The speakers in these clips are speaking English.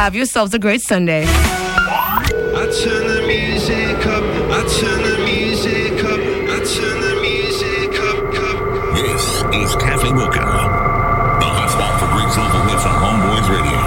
Have yourselves a great Sunday. This is Kathy Wilker, the hotspot for Greeks Local Hits on Homeboyz Radio.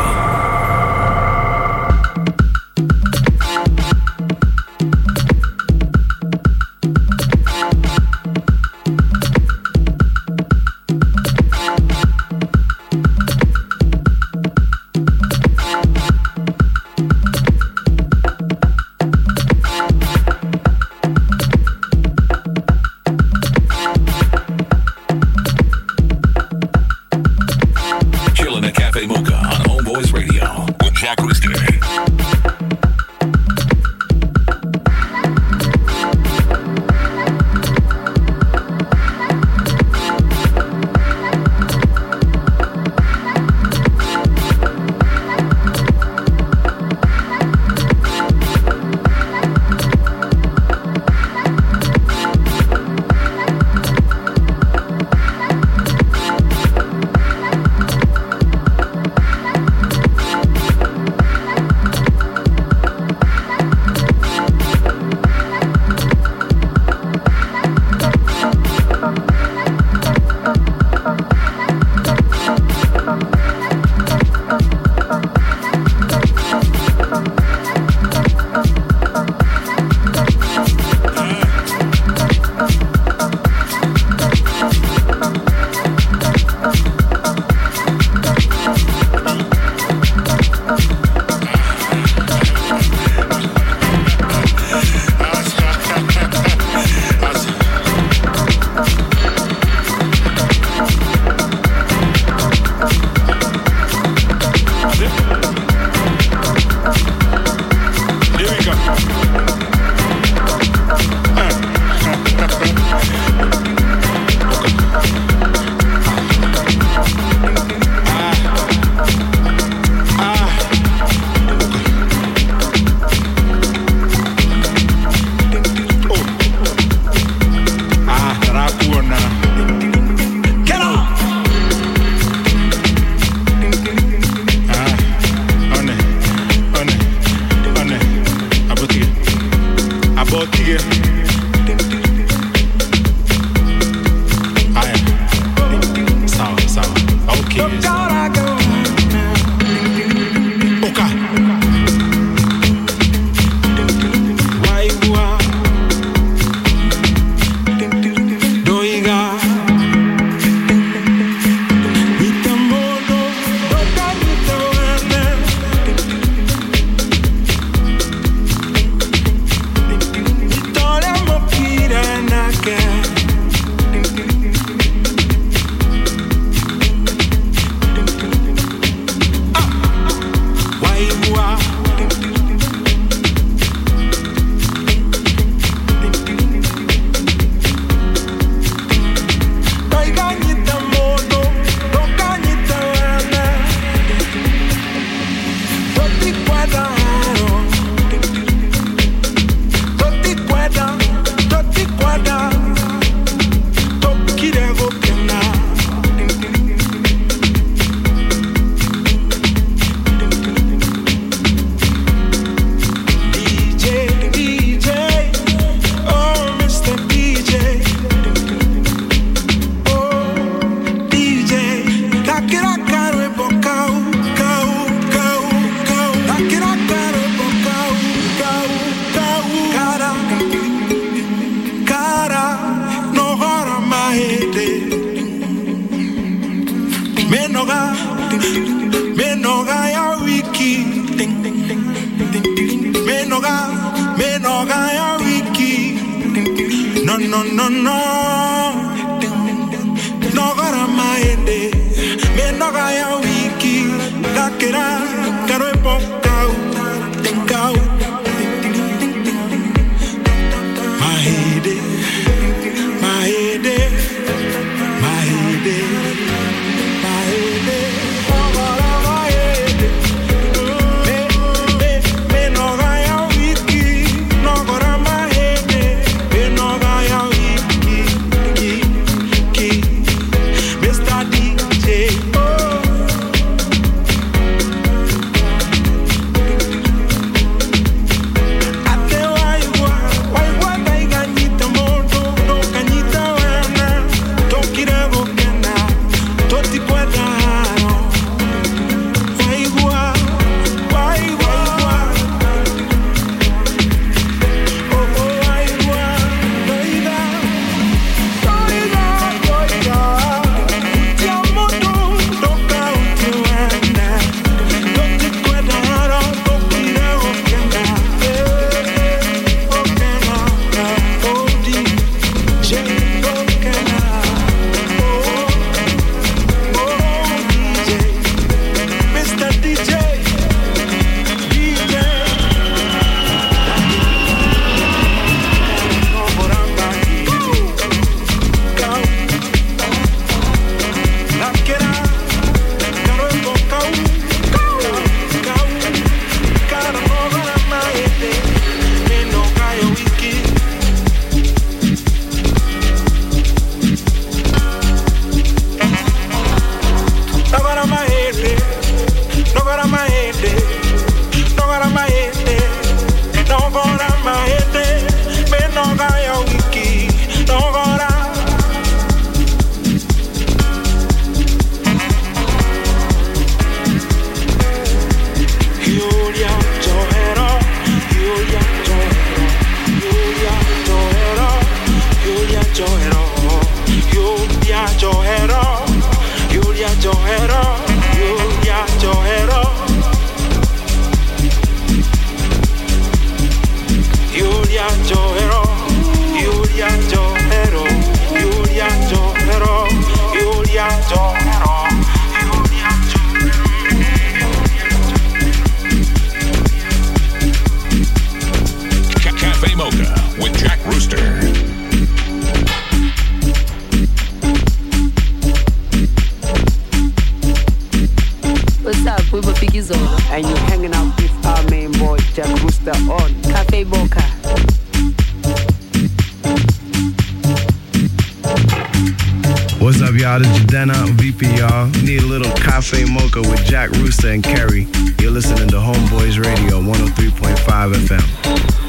sleepy, y'all. Need a little cafe mocha with Jack Rooster and Kerry. You're listening to Homeboyz Radio 103.5 FM.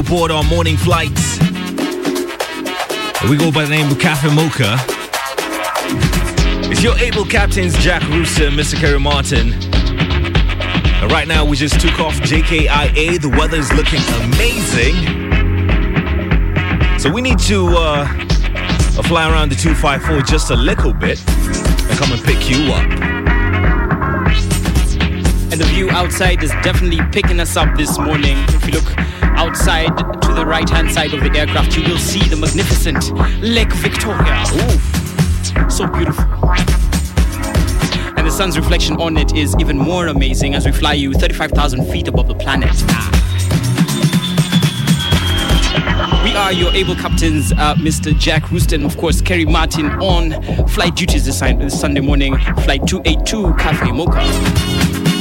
Aboard our morning flights. We go by the name of Cafe Mocha. It's your able captains, Jack Rooster and Mr. Kerry Martin. Right now, we just took off JKIA. The weather is looking amazing. So we need to uh, fly around the 254 just a little bit and come and pick you up. And the view outside is definitely picking us up this morning. If you look outside to the right hand side of the aircraft, you will see the magnificent Lake Victoria. Ooh, so beautiful. And the sun's reflection on it is even more amazing as we fly you 35,000 feet above the planet. We are your able captains, uh, Mr. Jack Rooster, and of course, Kerry Martin on flight duties this Sunday morning, flight 282 Cafe Mocha.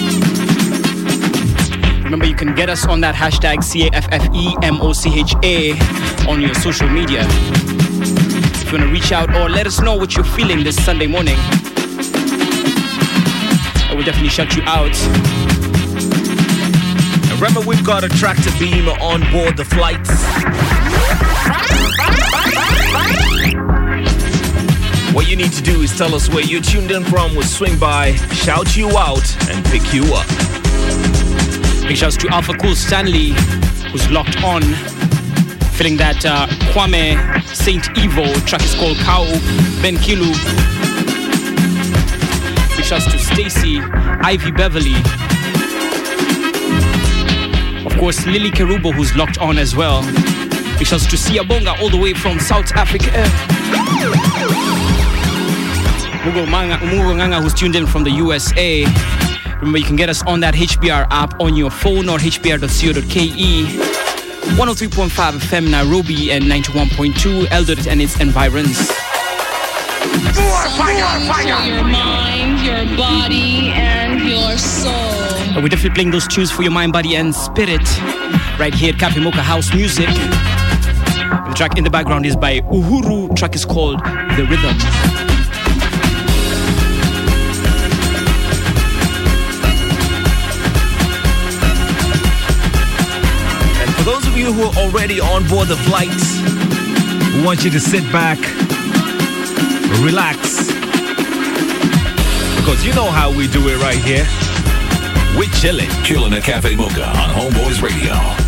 Remember, you can get us on that hashtag C A F F E M O C H A on your social media. If you want to reach out or let us know what you're feeling this Sunday morning, I will definitely shout you out. Remember, we've got a tractor beam on board the flight. What you need to do is tell us where you're tuned in from. We'll swing by, shout you out, and pick you up. Big shouts to Alpha Cool Stanley, who's locked on. Feeling that uh, Kwame Saint Evo track is called Cow Ben Kilu. Big shouts to Stacy, Ivy Beverly. Of course, Lily Kerubo, who's locked on as well. Big shouts to Siyabonga, all the way from South Africa. Mugo Nganga, who's tuned in from the USA. Remember, you can get us on that HBR app on your phone or hbr.co.ke. 103.5 FM Nairobi and 91.2 Eldoret and its environs. your mind, your body, and your soul. We're definitely playing those tunes for your mind, body, and spirit right here at Cafe Mocha House Music. The track in the background is by Uhuru. Track is called The Rhythm. Who are already on board the flight, we want you to sit back, relax, because you know how we do it right here. We're chilling. Chilling at Cafe Mocha on Homeboyz Radio.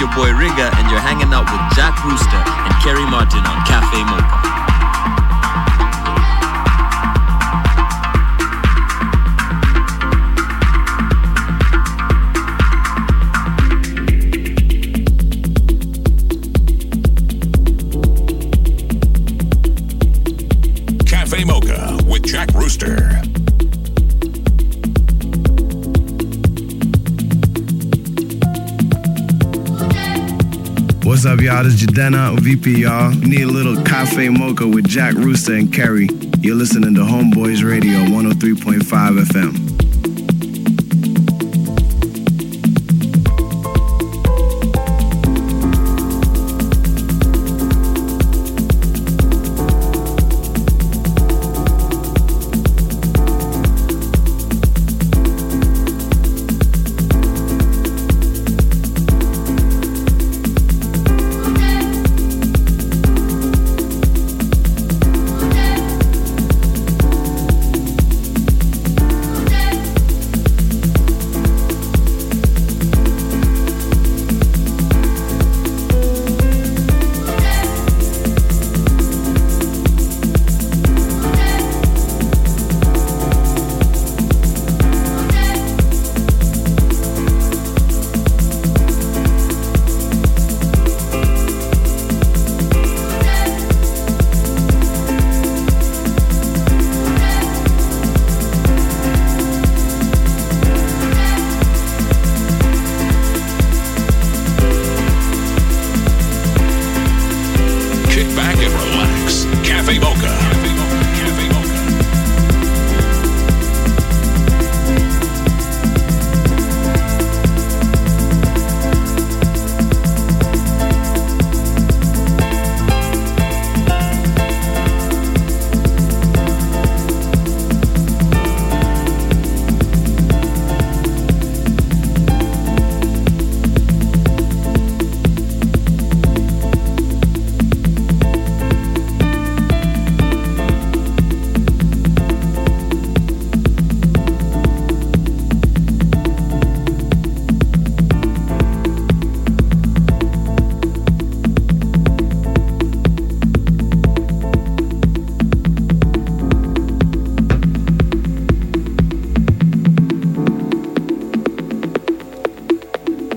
Your boy Riga, and you're hanging out with Jack Rooster and Kerry Martin on Cafe Mocha. Jadena VP, y'all. Need a little cafe mocha with Jack Rooster and Kerry. You're listening to Homeboyz Radio 103.5 FM.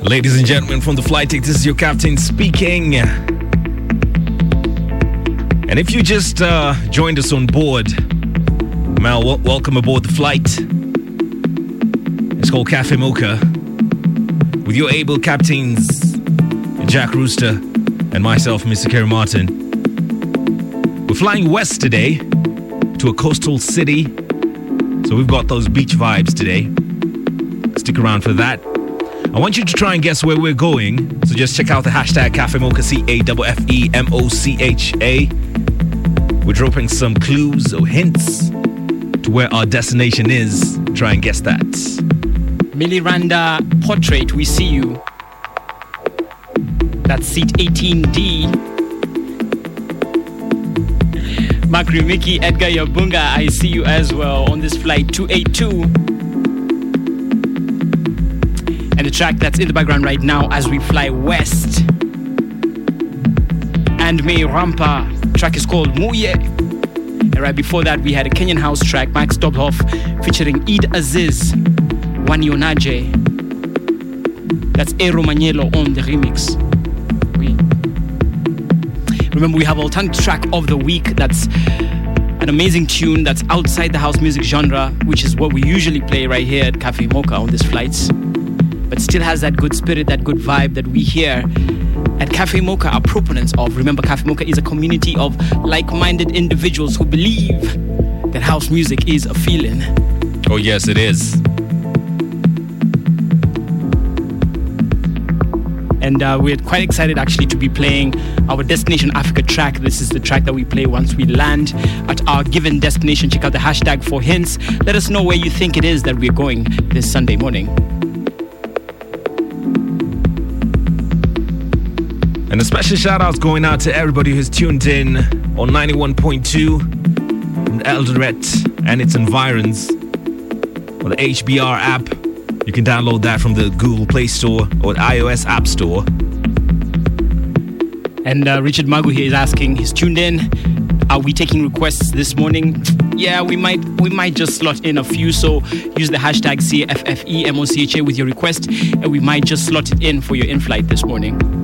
Ladies and gentlemen, from the flight deck, this is your captain speaking. And if you just uh, joined us on board, Mal, wel- welcome aboard the flight. It's called Cafe Mocha. With your able captains, Jack Rooster and myself, Mr. Kerry Martin. We're flying west today to a coastal city. So we've got those beach vibes today. Stick around for that. I want you to try and guess where we're going. So just check out the hashtag Cafe Mocha, C A F F E M O C H A. We're dropping some clues or hints to where our destination is. Try and guess that. Miliranda Portrait, we see you. That's seat 18D. Makri Miki, Edgar Yabunga, I see you as well on this flight 282. And the track that's in the background right now as we fly west. And May Rampa, track is called Muye. And right before that, we had a Kenyan house track, Max Dobhoff, featuring Eid Aziz, Wani Onaje. That's Ero Manielo on the remix. We remember we have alternative track of the week. That's an amazing tune that's outside the house music genre, which is what we usually play right here at Cafe Mocha on these flights, but still has that good spirit, that good vibe that we hear at Cafe Mocha are proponents of. Remember, Cafe Mocha is a community of like minded individuals who believe that house music is a feeling. Oh, yes, it is. And uh, we're quite excited actually to be playing our Destination Africa track. This is the track that we play once we land at our given destination. Check out the hashtag for hints. Let us know where you think it is that we're going this Sunday morning. And a special shout outs going out to everybody who's tuned in on 91.2 from Eldoret and its environs, or the HBR app, You can download that from the Google Play Store or the iOS App Store. And uh, Richard Magu here is asking, he's tuned in. Are we taking requests this morning? Yeah, we might we might just slot in a few. So use the hashtag CFFEMOCHA with your request, and we might just slot it in for your in-flight this morning.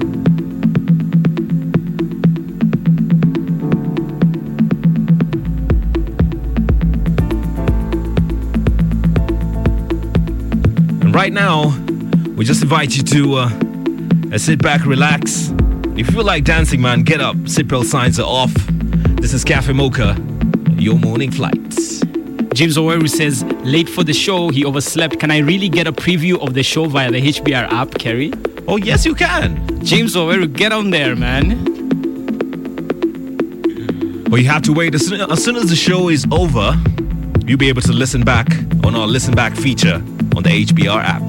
Right now, we just invite you to uh, uh, sit back, relax. If you feel like dancing, man, get up. Seatbelt signs are off. This is Cafe Mocha, your morning flights. James Oweru says, late for the show, he overslept. Can I really get a preview of the show via the HBR app, Kerry? Oh, yes, you can. James Oweru, get on there, man. Well, you have to wait. As soon, as soon as the show is over, you'll be able to listen back on our listen back feature on the HBR app.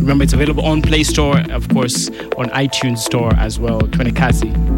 Remember, it's available on Play Store, of course, on iTunes Store as well. Twenekazi.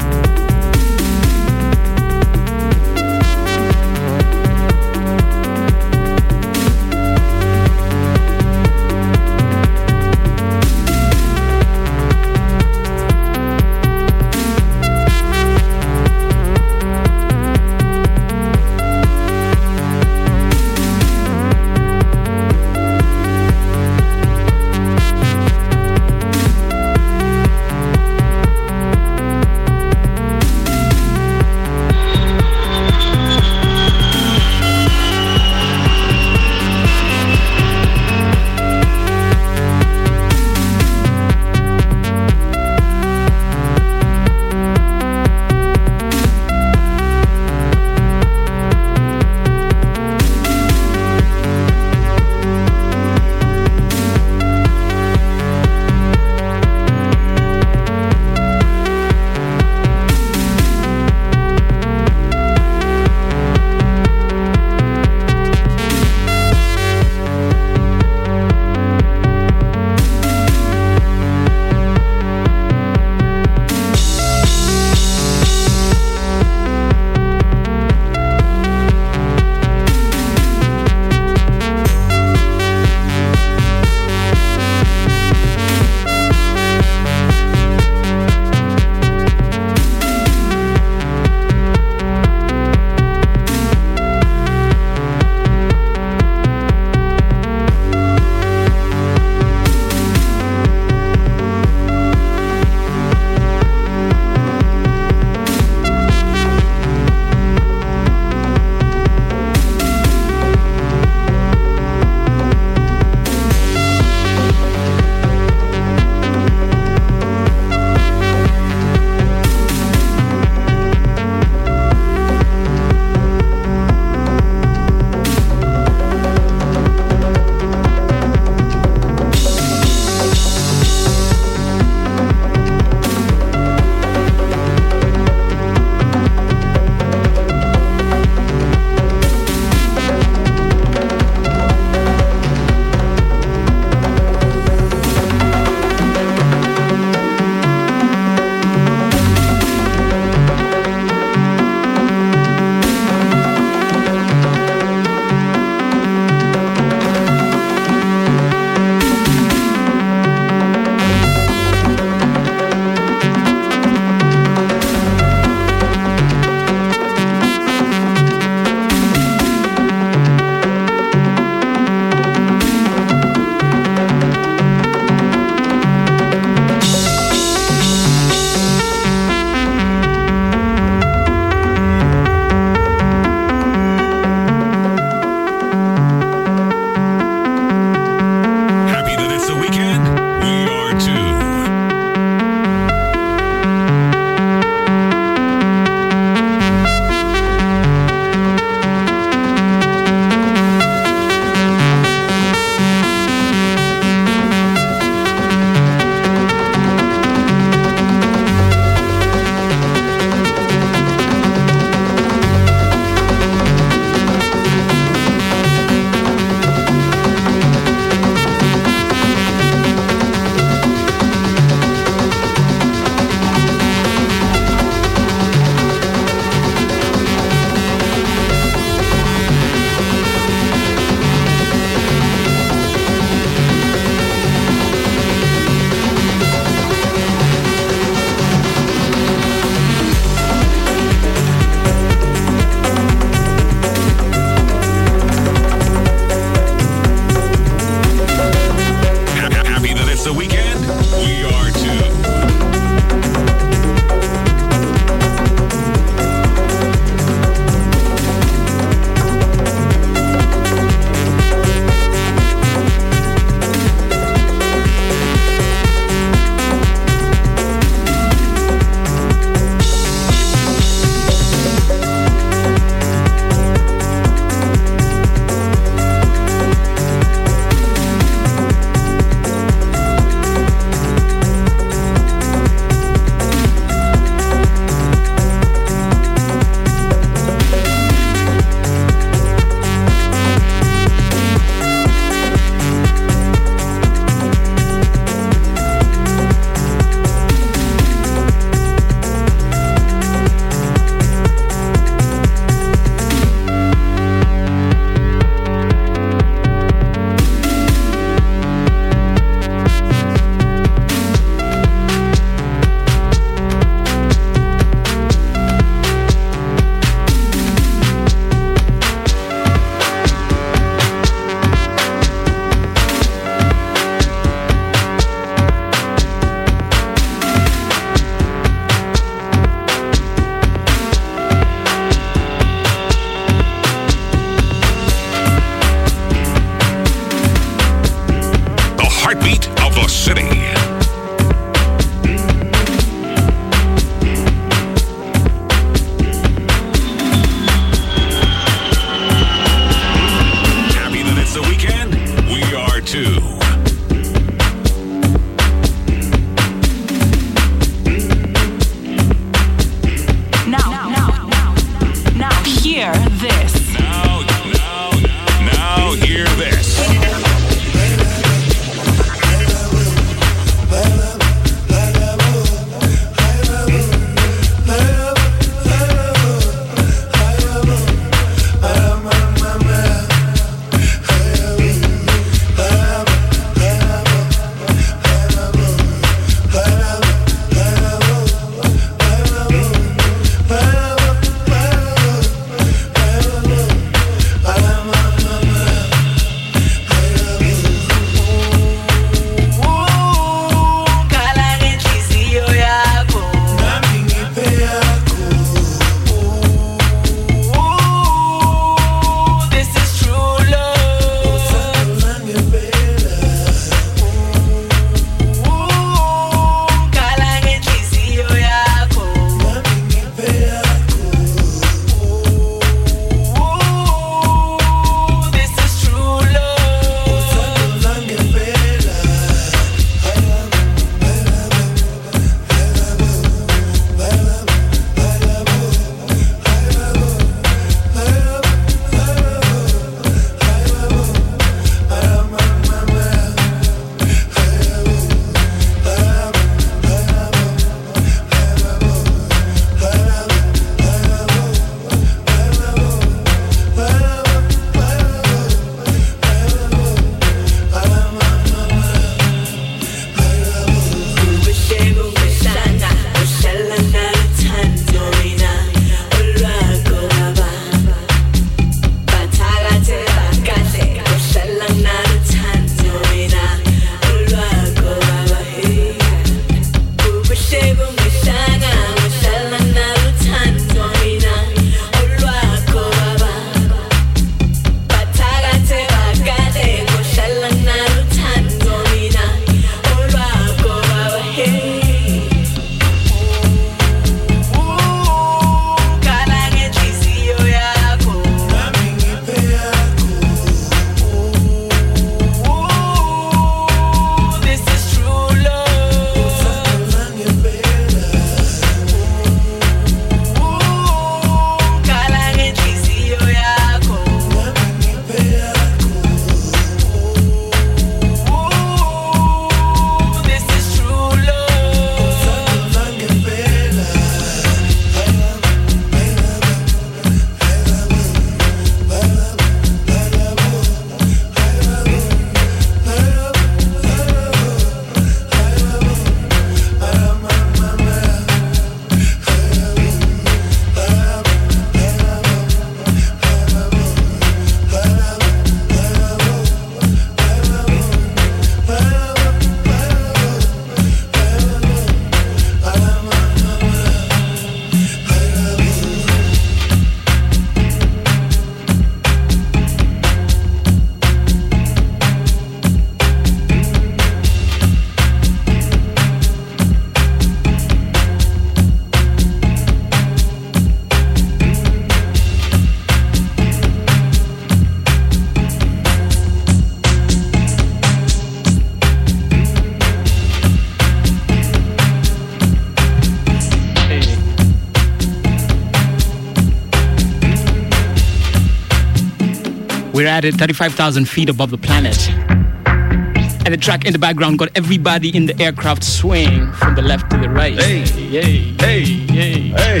We're at it 35,000 feet above the planet. And the track in the background got everybody in the aircraft swaying from the left to the right. Hey, hey, hey, hey, hey.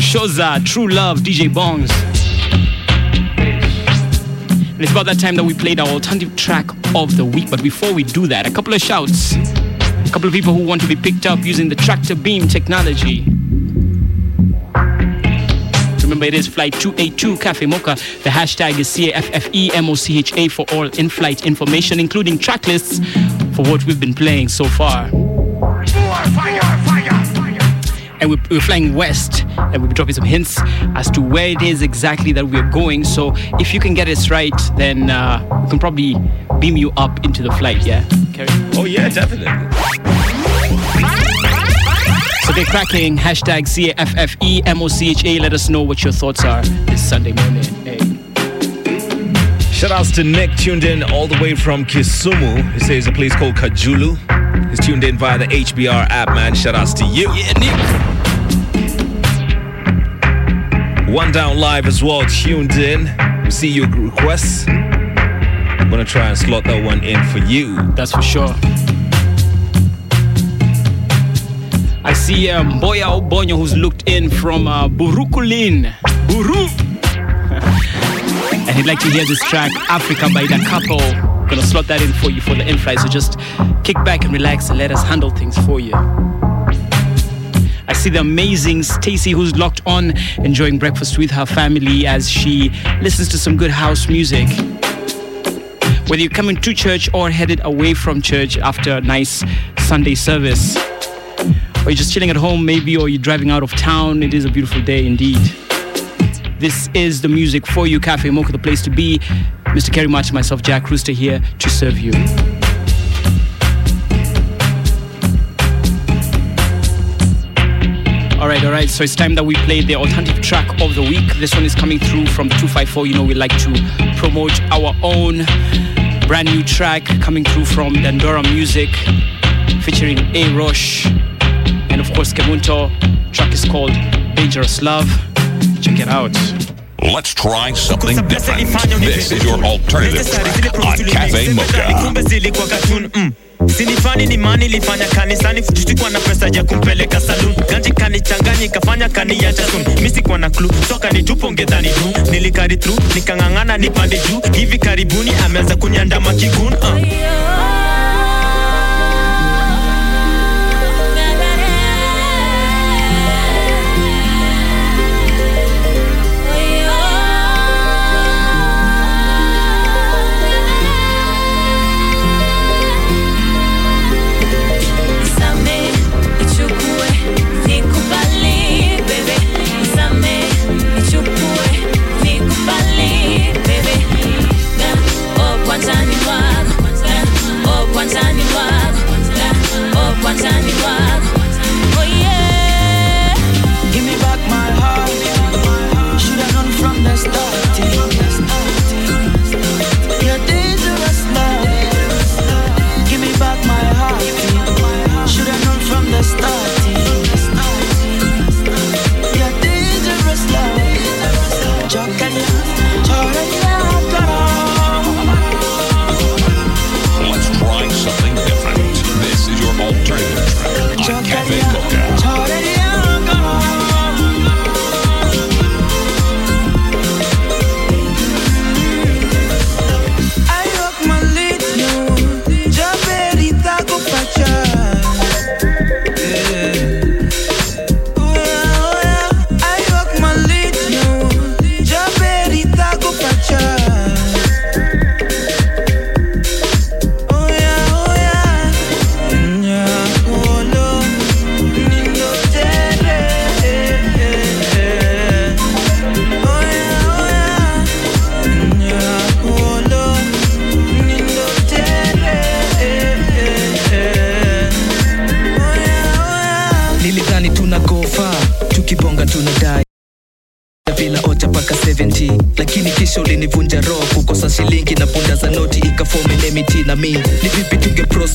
Shoza, True Love, DJ Bongs. And it's about that time that we played our alternative track of the week. But before we do that, a couple of shouts. A couple of people who want to be picked up using the tractor beam technology. Remember, it is flight 282 Cafe Mocha. The hashtag is CAFFEMOCHA for all in flight information, including track lists for what we've been playing so far. and we're, we're flying west, and we'll be dropping some hints as to where it is exactly that we're going. So if you can get us right, then uh, we can probably beam you up into the flight. Yeah, Kerry? Oh yeah, definitely. So get cracking. Hashtag C A F F E M O C H A. Let us know what your thoughts are this Sunday morning. Hey. Shout outs to Nick, tuned in all the way from Kisumu. He says a place called Kajulu. He's tuned in via the HBR app, man. Shout outs to you. Yeah, Nick. One Down Live as well, tuned in. We see your requests. I'm Gonna try and slot that one in for you. That's for sure. See um, Boya Obonyo who's looked in from uh, Burukulin. Buru! and he'd like to hear this track, Africa by the Couple. Gonna slot that in for you for the in flight. So just kick back and relax and let us handle things for you. I see the amazing Stacy who's locked on, enjoying breakfast with her family as she listens to some good house music. Whether you're coming to church or headed away from church after a nice Sunday service, or you're just chilling at home, maybe, or you're driving out of town, it is a beautiful day indeed. This is the music for you, Cafe Mocha, the place to be. Mr. Kerry Martin, myself, Jack Rooster here to serve you. All right, all right. So it's time that we play the alternative track of the week. This one is coming through from the 254. You know, we like to promote our own brand new track coming through from Dandora Music featuring A. Roche of. Track is called Dangerous Love. Check it out. Let's try something different. This is your alternative track on Cafe Mocha. sinifani ni mani lifanya kanisani tusikwa na pesa ya kumpeleka salun ganji kanichanganyi ikafanya kaniacha sun misikwa na klu soka ni tupo ngedhani tu nilikari tru nikang'ang'ana nipande juu hivi karibuni ameanza kunyandama kigun uh.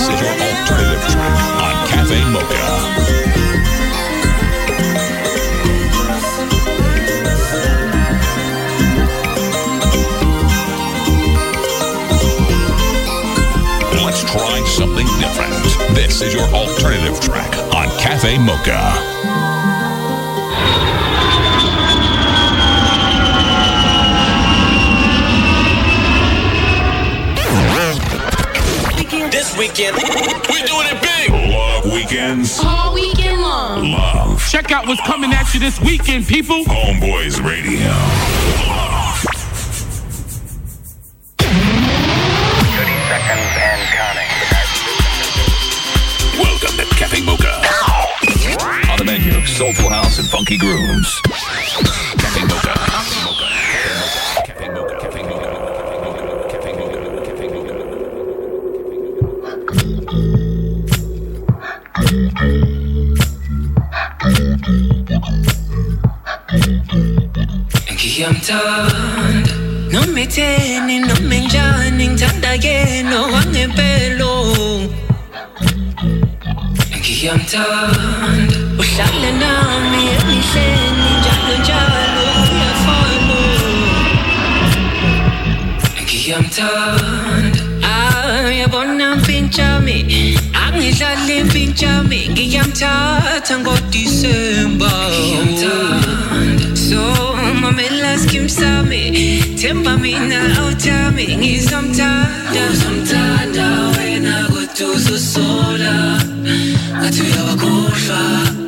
This is your alternative on Cafe Mocha. Let's try something different. This is your alternative track on Cafe Mocha. weekend. We doing it big. Love weekends. All weekend long. Love. Check out what's coming at you this weekend, people. Homeboyz Radio. 30 seconds and counting. Welcome to Cafe Mocha. On the menu, soulful house and funky grooves. ngithanda ayabona mfintshami angidlali mfintshami ngiyamthatha ngodisemba. So mamela skim sami themba mina oh, awuthami ngizomthanda. Uzomthanda wena kodwa uzosola ngathi uyabakhohlwa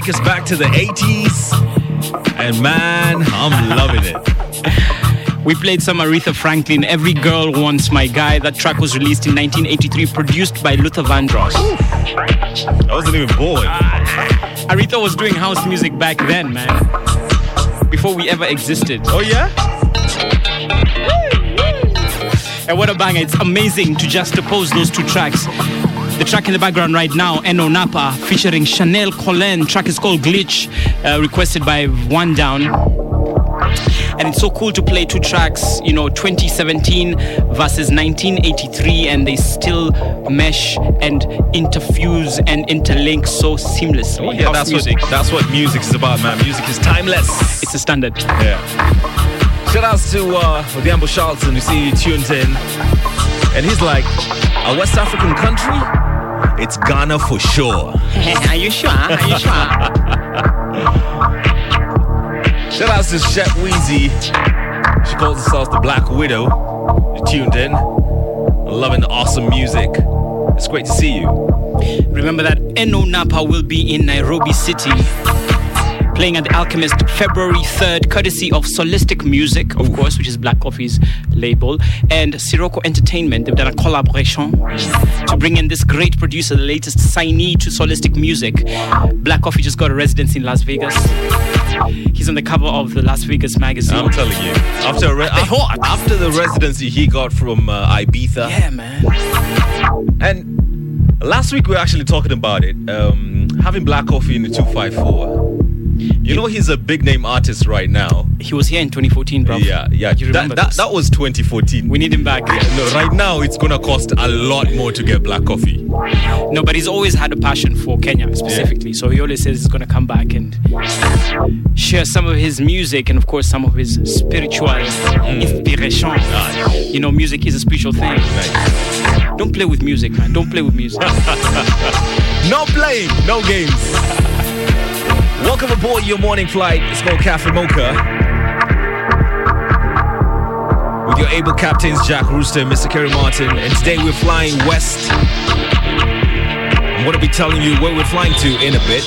take us back to the 80s. And man, I'm loving it. We played some Aretha Franklin, Every Girl Wants My Guy. That track was released in 1983, produced by Luther Vandross. I wasn't even born. Aretha was doing house music back then, man. Before we ever existed. Oh, yeah? And what a banger. It's amazing to juxtapose those two tracks. The track in the background right now, Enoo Napa, featuring Chanel Collen. Track is called Glitch, uh, requested by One Down. And it's so cool to play two tracks, you know, 2017 versus 1983, and they still mesh and interfuse and interlink so seamlessly. Oh, yeah, House that's music. what, that's what music is about, man. Music is timeless. It's a standard. Yeah. Shout outs to uh, Odhiambo Charlton, who see you tuned in. And he's like, a West African country? It's Ghana for sure. Are you sure? Are you sure? Shout outs to Shep Weezy. She calls herself the Black Widow. You tuned in. Loving the awesome music. It's great to see you. Remember that Enoo Napa will be in Nairobi City. Playing at the Alchemist February 3rd, courtesy of Soulistic Music, of course, which is Black Coffee's label, and Sirocco Entertainment. They've done a collaboration to bring in this great producer, the latest signee to Soulistic Music. Black Coffee just got a residence in Las Vegas. He's on the cover of the Las Vegas magazine. I'm telling you. After, re- af- after the residency he got from uh, Ibiza. Yeah, man. And last week we were actually talking about it. Um, having Black Coffee in the 254. You know he's a big name artist right now. He was here in 2014, bro. Yeah, yeah. You That, remember that, that was 2014. We need him back. Yeah, no, right now it's gonna cost a lot more to get Black Coffee. No, but he's always had a passion for Kenya specifically. So he always says he's going to come back and share some of his music and, of course, some of his spiritual mm. inspiration. You know, music is a spiritual thing. Don't play with music, man. Don't play with music. no playing, no games. Welcome aboard your morning flight. It's called Cafe Mocha. With your able captains Jack Rooster and Mr. Kerry Martin. And today we're flying west. I'm going to be telling you where we're flying to in a bit.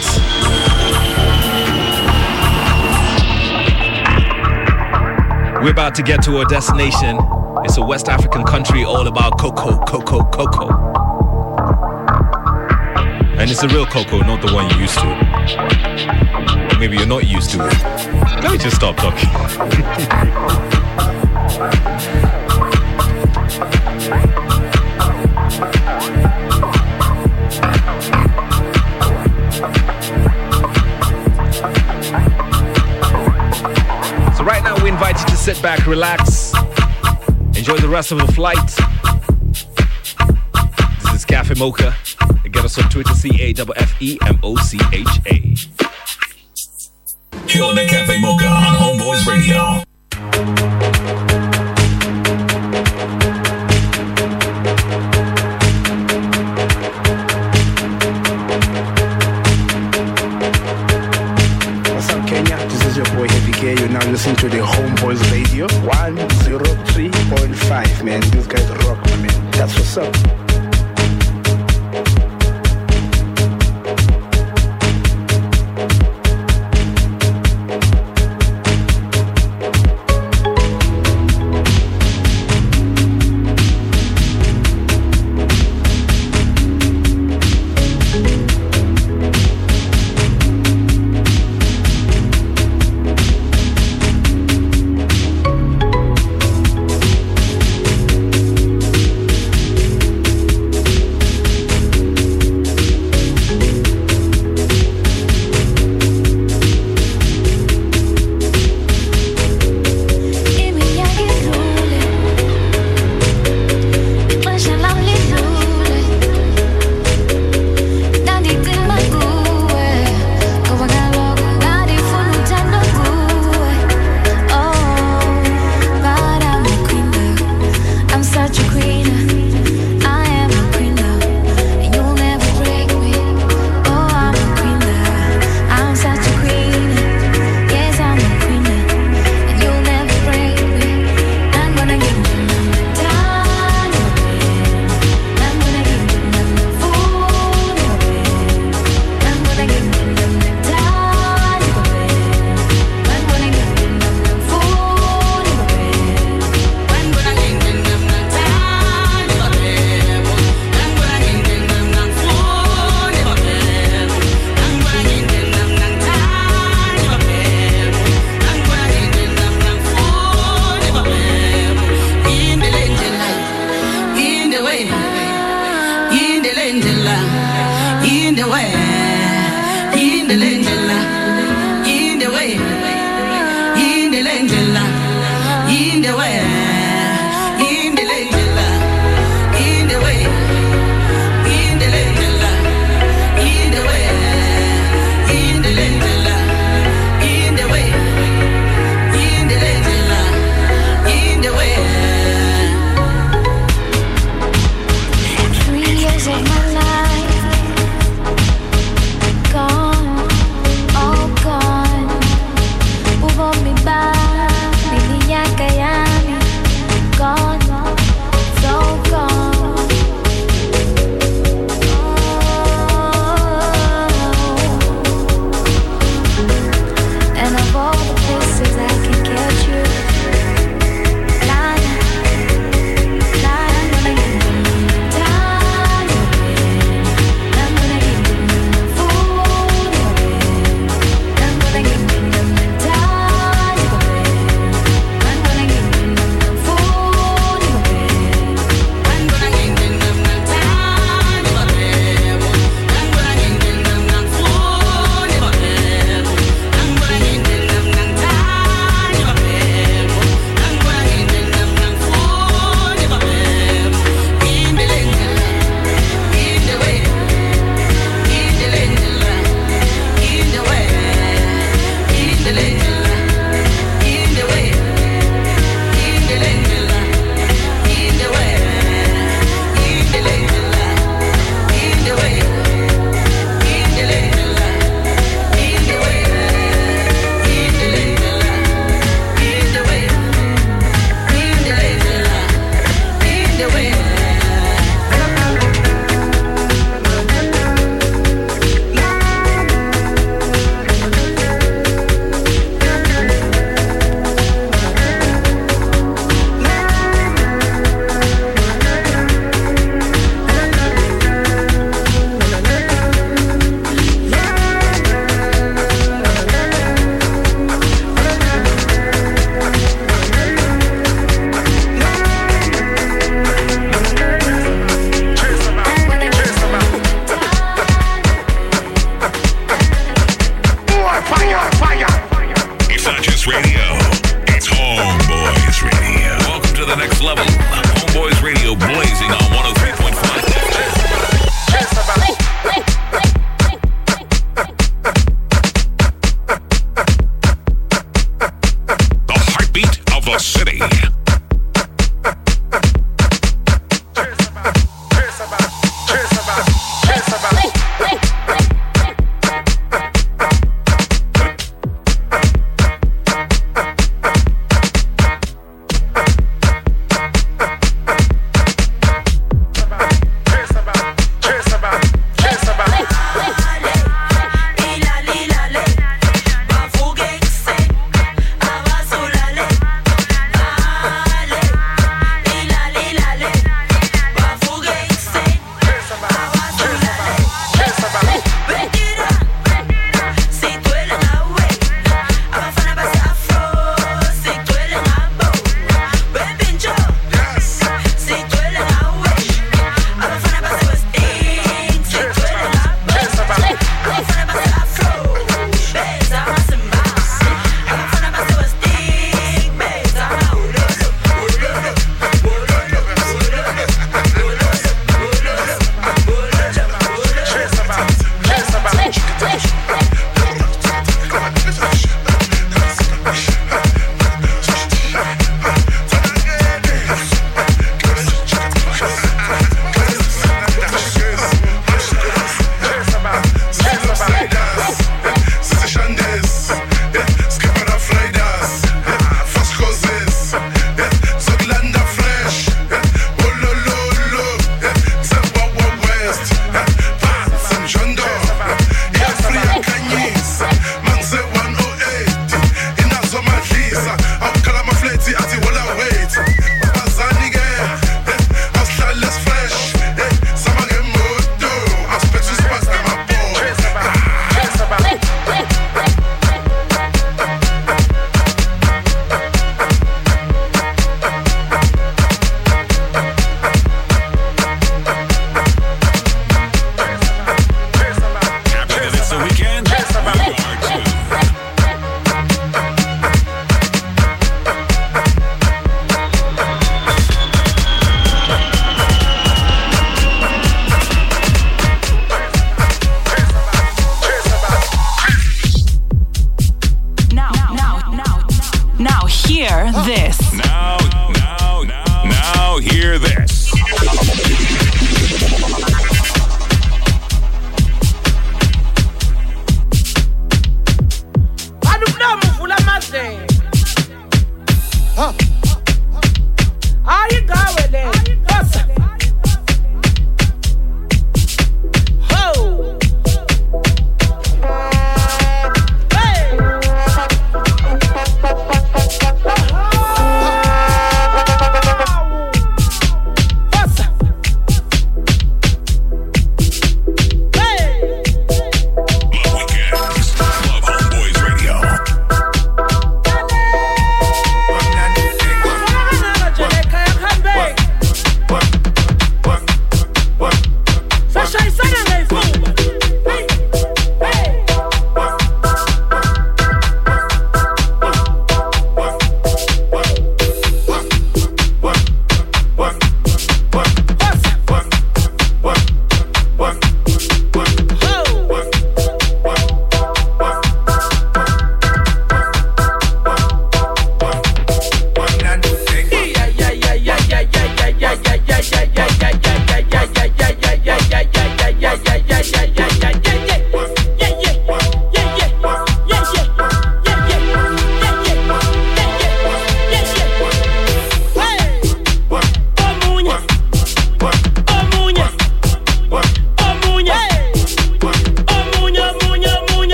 We're about to get to our destination. It's a West African country all about cocoa, cocoa, cocoa. And it's a real cocoa, not the one you're used to. Maybe you're not used to it. Let me just stop talking. So right now we invite you to sit back, relax, enjoy the rest of the flight. This is Cafe Mocha. Get us on Twitter, C Killing the Cafe Mocha on Homeboyz Radio. What's up, Kenya? This is your boy Heavy K. You're now listening to the Homeboyz Radio 103.5, man. These guys rock, my man. That's what's up.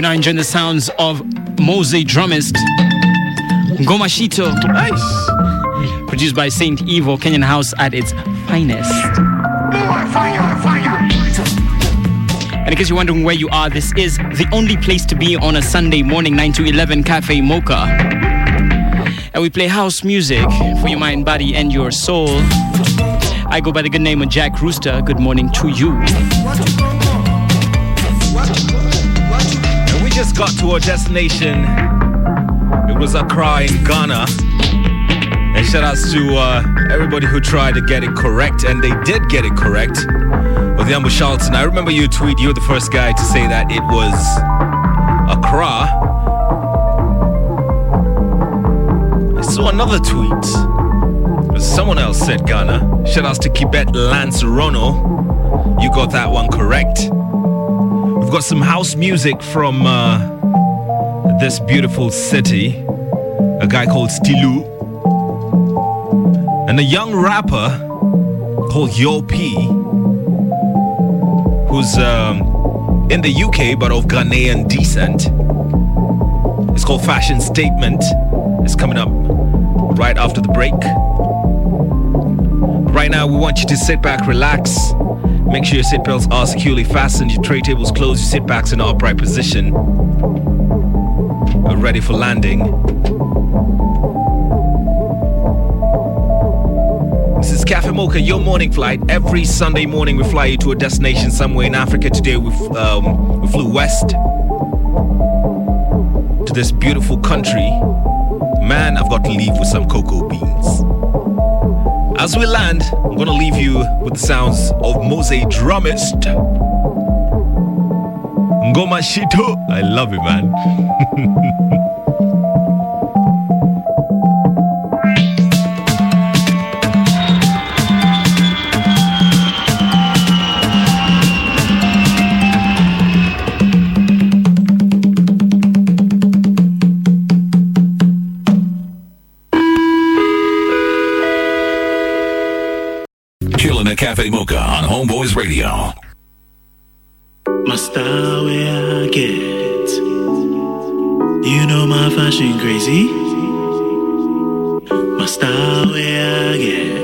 You're now enjoying the sounds of Mose Drummist, Gomashito. Nice. Produced by Saint Evil, Kenyan House at its finest. And in case you're wondering where you are, this is the only place to be on a Sunday morning, 9 to 11, Cafe Mocha. And we play house music for your mind, body, and your soul. I go by the good name of Jack Rooster. Good morning to you. Got to our destination. It was a Accra in Ghana. And shout outs to uh, everybody who tried to get it correct, and they did get it correct. With Yambo Charlton. I remember your tweet, you were the first guy to say that it was a Accra. I saw another tweet. Someone else said Ghana. Shout outs to Kibet Lance Rono. You got that one correct. We've got some house music from uh, this beautiful city. A guy called Stilu. And a young rapper called Yo P, who's um, in the UK but of Ghanaian descent. It's called Fashion Statement. It's coming up right after the break. Right now, we want you to sit back, relax. Make sure your seatbelts are securely fastened, your tray tables closed, your sit backs in an upright position. Ready for landing. This is Cafe Mocha, your morning flight. Every Sunday morning, we fly you to a destination somewhere in Africa. Today, we, um, we flew west to this beautiful country. Man, I've got to leave with some cocoa beans. As we land, I'm gonna leave you with the sounds of Mose Drummist. Ngoma Shito. I love it, man. know my fashion crazy. My style where I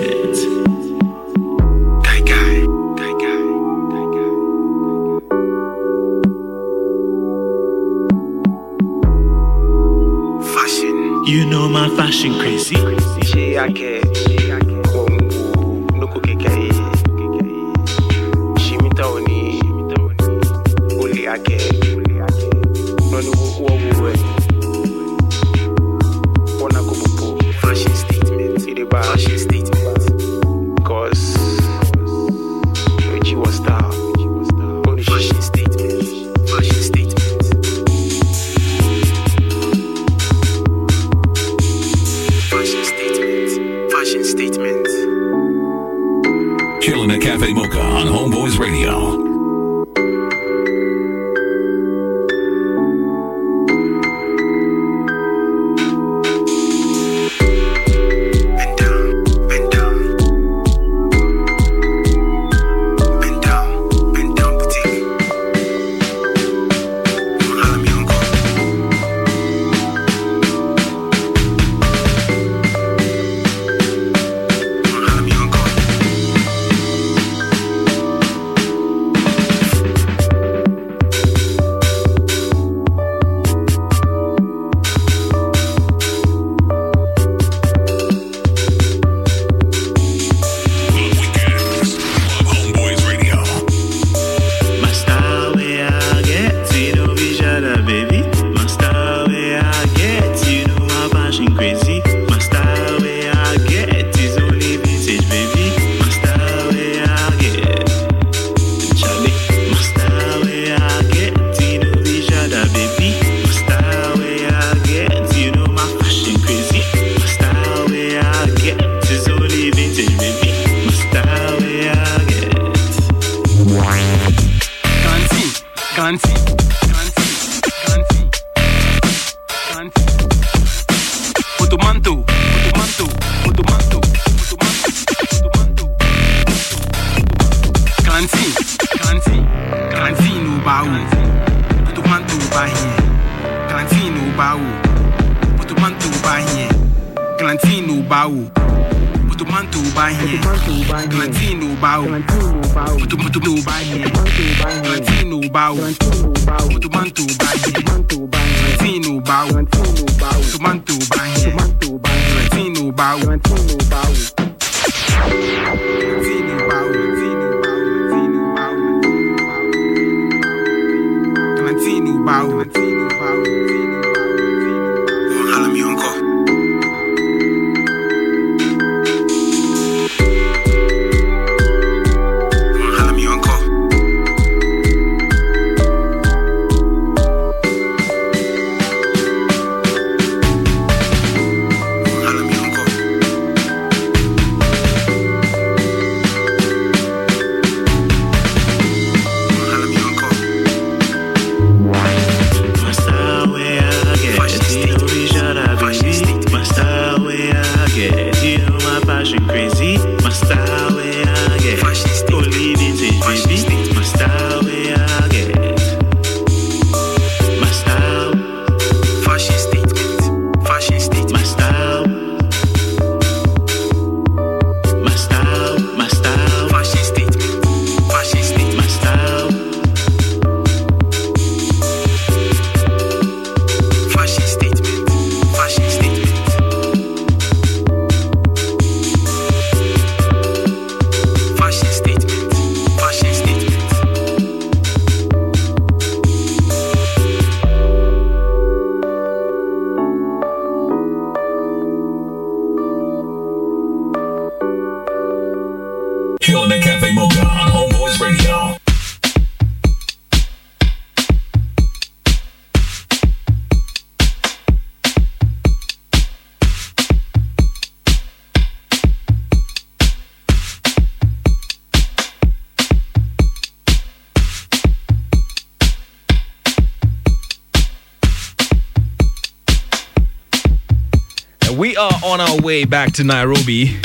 way back to Nairobi.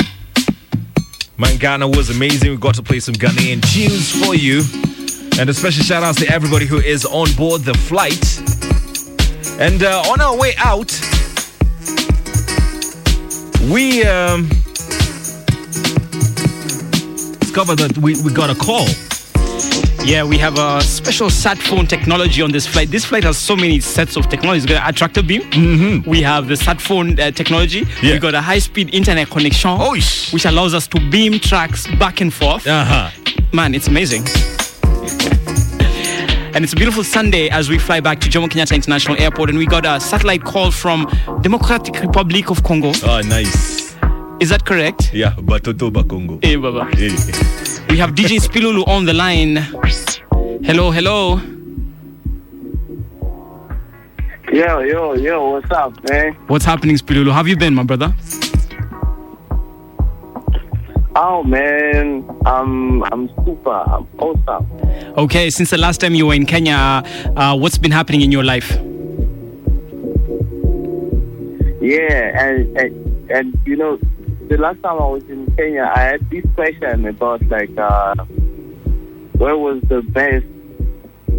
Man, Ghana was amazing. We got to play some Ghanaian tunes for you. And a special shout out to everybody who is on board the flight. And uh, on our way out, we um, discovered that we, we got a call. Yeah, we have a special sat phone technology on this flight. This flight has so many sets of technologies. We got a tractor beam. Mm-hmm. We have the sat phone uh, technology. We got a high speed internet connection, which allows us to beam tracks back and forth. Uh-huh. Man, it's amazing. And it's a beautiful Sunday as we fly back to Jomo Kenyatta International Airport, and we got a satellite call from Democratic Republic of Congo. Oh, nice. Is that correct? Yeah, Batoto Bakongo. Hey, Baba. We have DJ Spilulu on the line. Hello, hello. Yo, yo, yo, what's up, man? What's happening, Spilulu? How have you been, my brother? Oh man, I'm I'm super, I'm awesome. Okay, since the last time you were in Kenya, uh, what's been happening in your life? Yeah, and, and and you know, the last time I was in Kenya, I had this question about like, uh, where was the best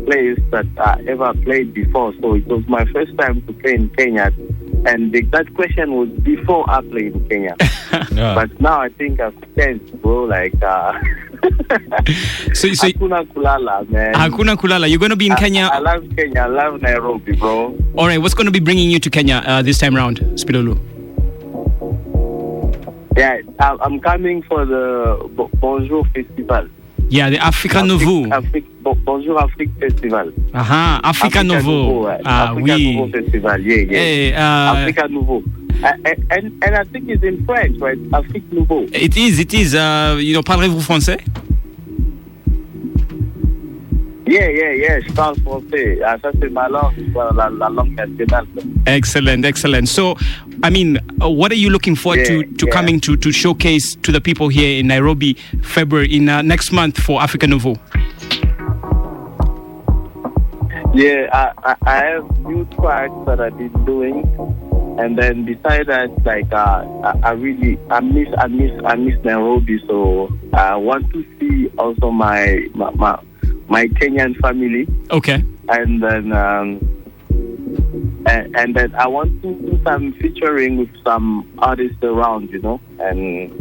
place that I ever played before? So it was my first time to play in Kenya, and the, that question was before I played in Kenya. But now I think I've changed, bro. Like, uh, so, so hakuna kulala, man. Hakuna kulala. You're going to be in I- Kenya. I, love Kenya. I love Nairobi, bro. All right, what's going to be bringing you to Kenya uh, this time round, Spilulu? Yeah, I'm coming for the Bo- Bonjour Festival. Yeah, the Africa Nouveau. Afrique, Bo- Bonjour Afrique Festival. Aha, Africa Nouveau. ouais. Ah, Africa oui. Nouveau Festival, yeah, yeah. Hey, uh, Africa Nouveau. Uh, and, and, and I think it's in French, right? Afrique Nouveau. It is, it is. Uh, you know, parlez-vous français? Yeah, yeah, yeah, je parle français. Ah, ça, c'est ma langue, la, la langue nationale. Excellent, excellent. So, I mean, uh, what are you looking forward to, to coming to, to showcase to the people here in Nairobi, February, in uh, next month for Africa Nouveau? Yeah, I, I, I have new tracks that I've been doing, and then beside that, like uh, I, I really I miss I miss I miss Nairobi, so I want to see also my my my, my Kenyan family. Okay. And then um, and, and then I want to do some featuring with some artists around, you know, and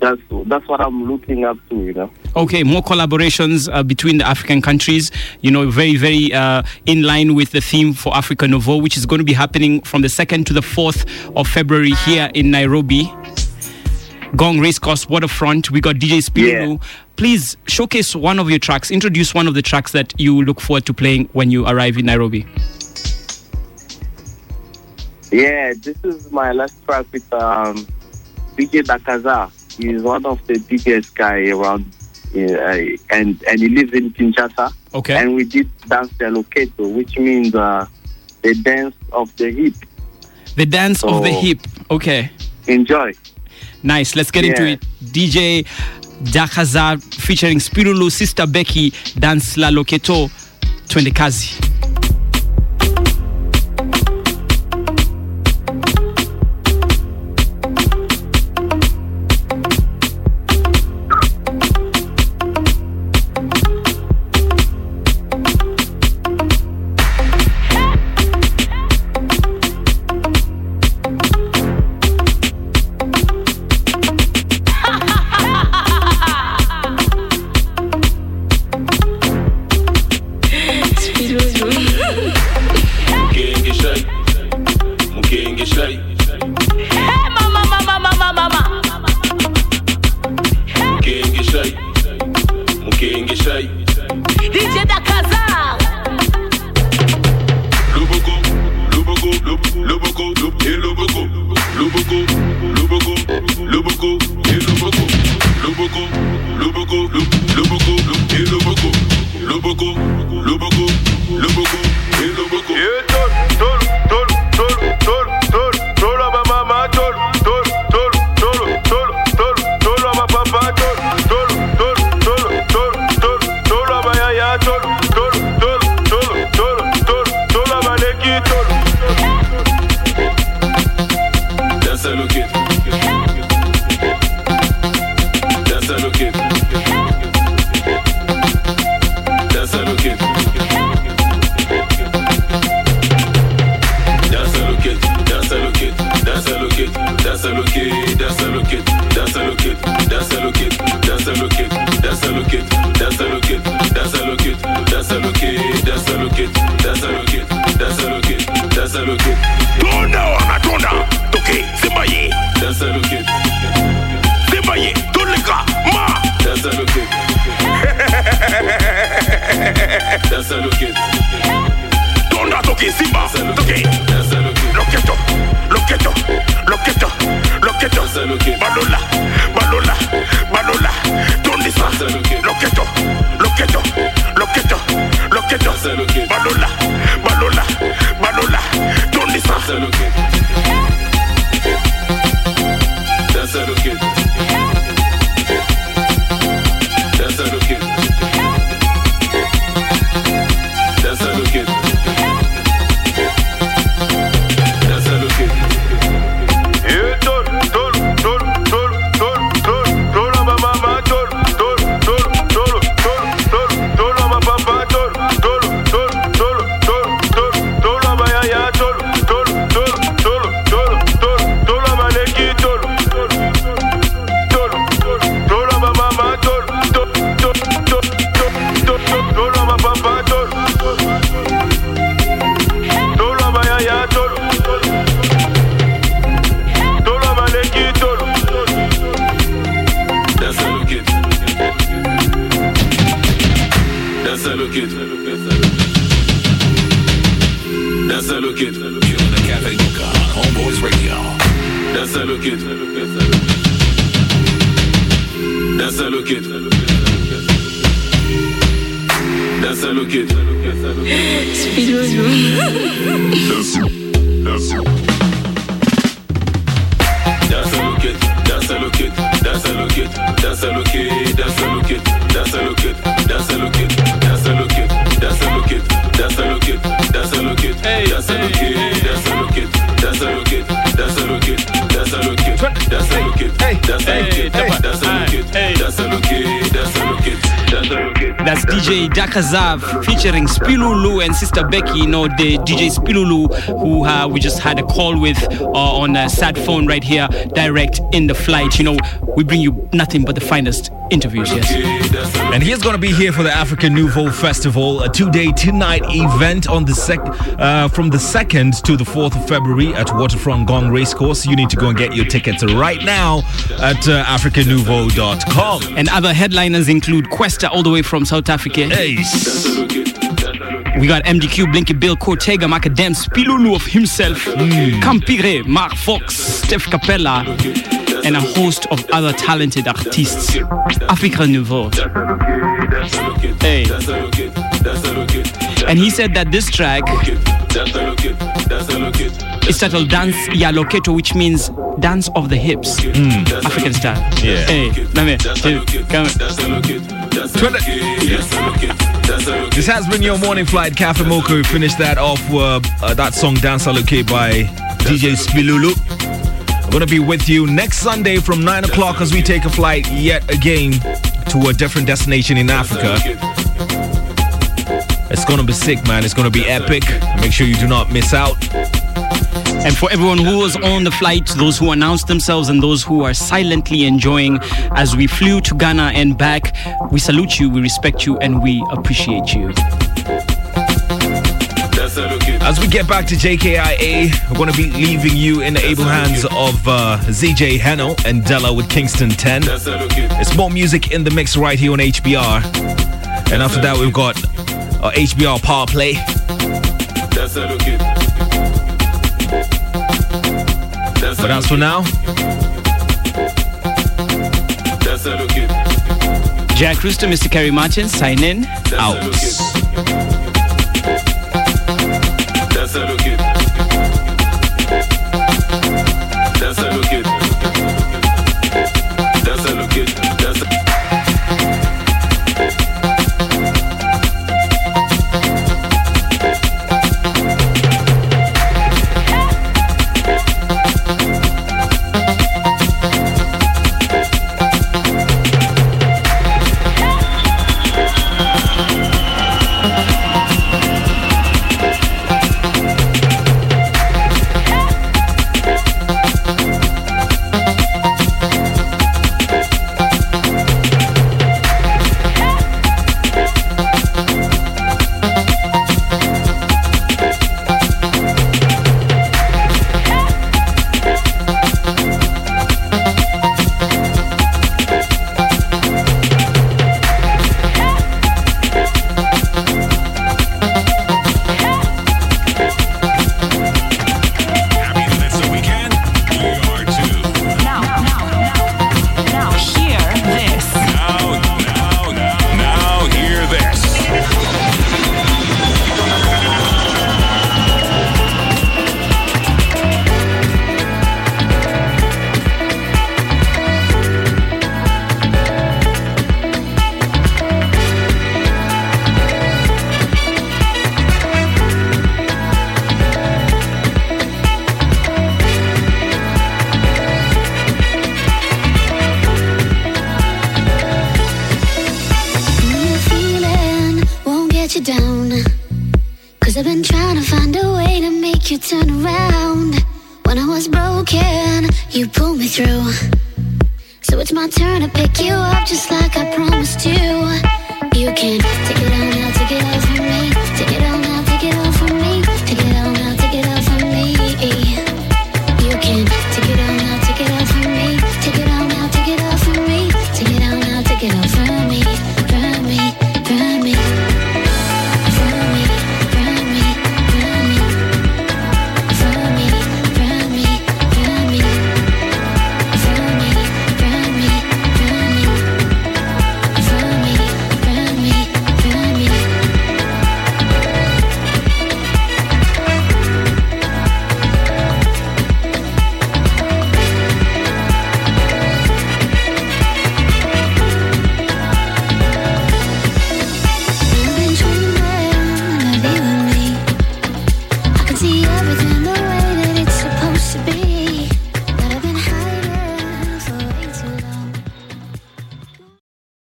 that's that's what I'm looking up to, you know. Okay, more collaborations uh, between the African countries. You know, very very uh, in line with the theme for Africa Nouveau, which is going to be happening from the second to the fourth of February here in Nairobi. Ngong Racecourse Waterfront. We got DJ Spiro. Yeah. Please showcase one of your tracks. Introduce one of the tracks that you look forward to playing when you arrive in Nairobi. Yeah, this is my last track with um, DJ Dakaza. He's one of the biggest guy around, uh, and and he lives in Kinshasa. Okay. And we did dance the Loketo, which means uh, the dance of the hip. The dance so, of the hip. Okay. Enjoy. Nice. Let's get yeah. into it. DJ Dakazar featuring Spilulu, Sister Becky, Dance La Loketo, Twende Kazi. Spilulu and Sister Becky. You know, the DJ Spilulu, who uh, we just had a call with uh, on a sad phone right here, direct in the flight. You know, we bring you nothing but the finest interviews, yes. And he's going to be here for the African Nouveau Festival, a two-day, two-night event on the sec- uh, from the 2nd to the 4th of February at Waterfront Ngong Racecourse. You need to go and get your tickets right now at uh, africannouveau.com. And other headliners include Kwesta all the way from South Africa. We got MDQ, Blinky Bill, Cortega, Macadam, Spilulu of himself, hmm. Kampire, Mark Fox, Steph Capella, and a host of other talented artists. Africa Nouveau. Hey. And he said that this track is titled Dance Ya Loketo, which means dance of the hips. Hmm. African style. Yeah. Hey, come here. Come This has been your morning flight, Cafe finished that off uh, uh, that song Dance Aloke by DJ Spilulu. I'm going to be with you next Sunday from 9 o'clock as we take a flight yet again to a different destination in Africa. It's going to be sick, man. It's going to be epic. Make sure you do not miss out. And for everyone who was on the flight, those who announced themselves, and those who are silently enjoying as we flew to Ghana and back, we salute you, we respect you, and we appreciate you. As we get back to JKIA, we're going to be leaving you in the able hands of uh, ZJ Heno and Della with Kingston 10. It's more music in the mix right here on HBR. And after that, we've got uh, HBR Power Play. But as for now, Jack Rooster, Mr. Kerry Martin, sign in. Out.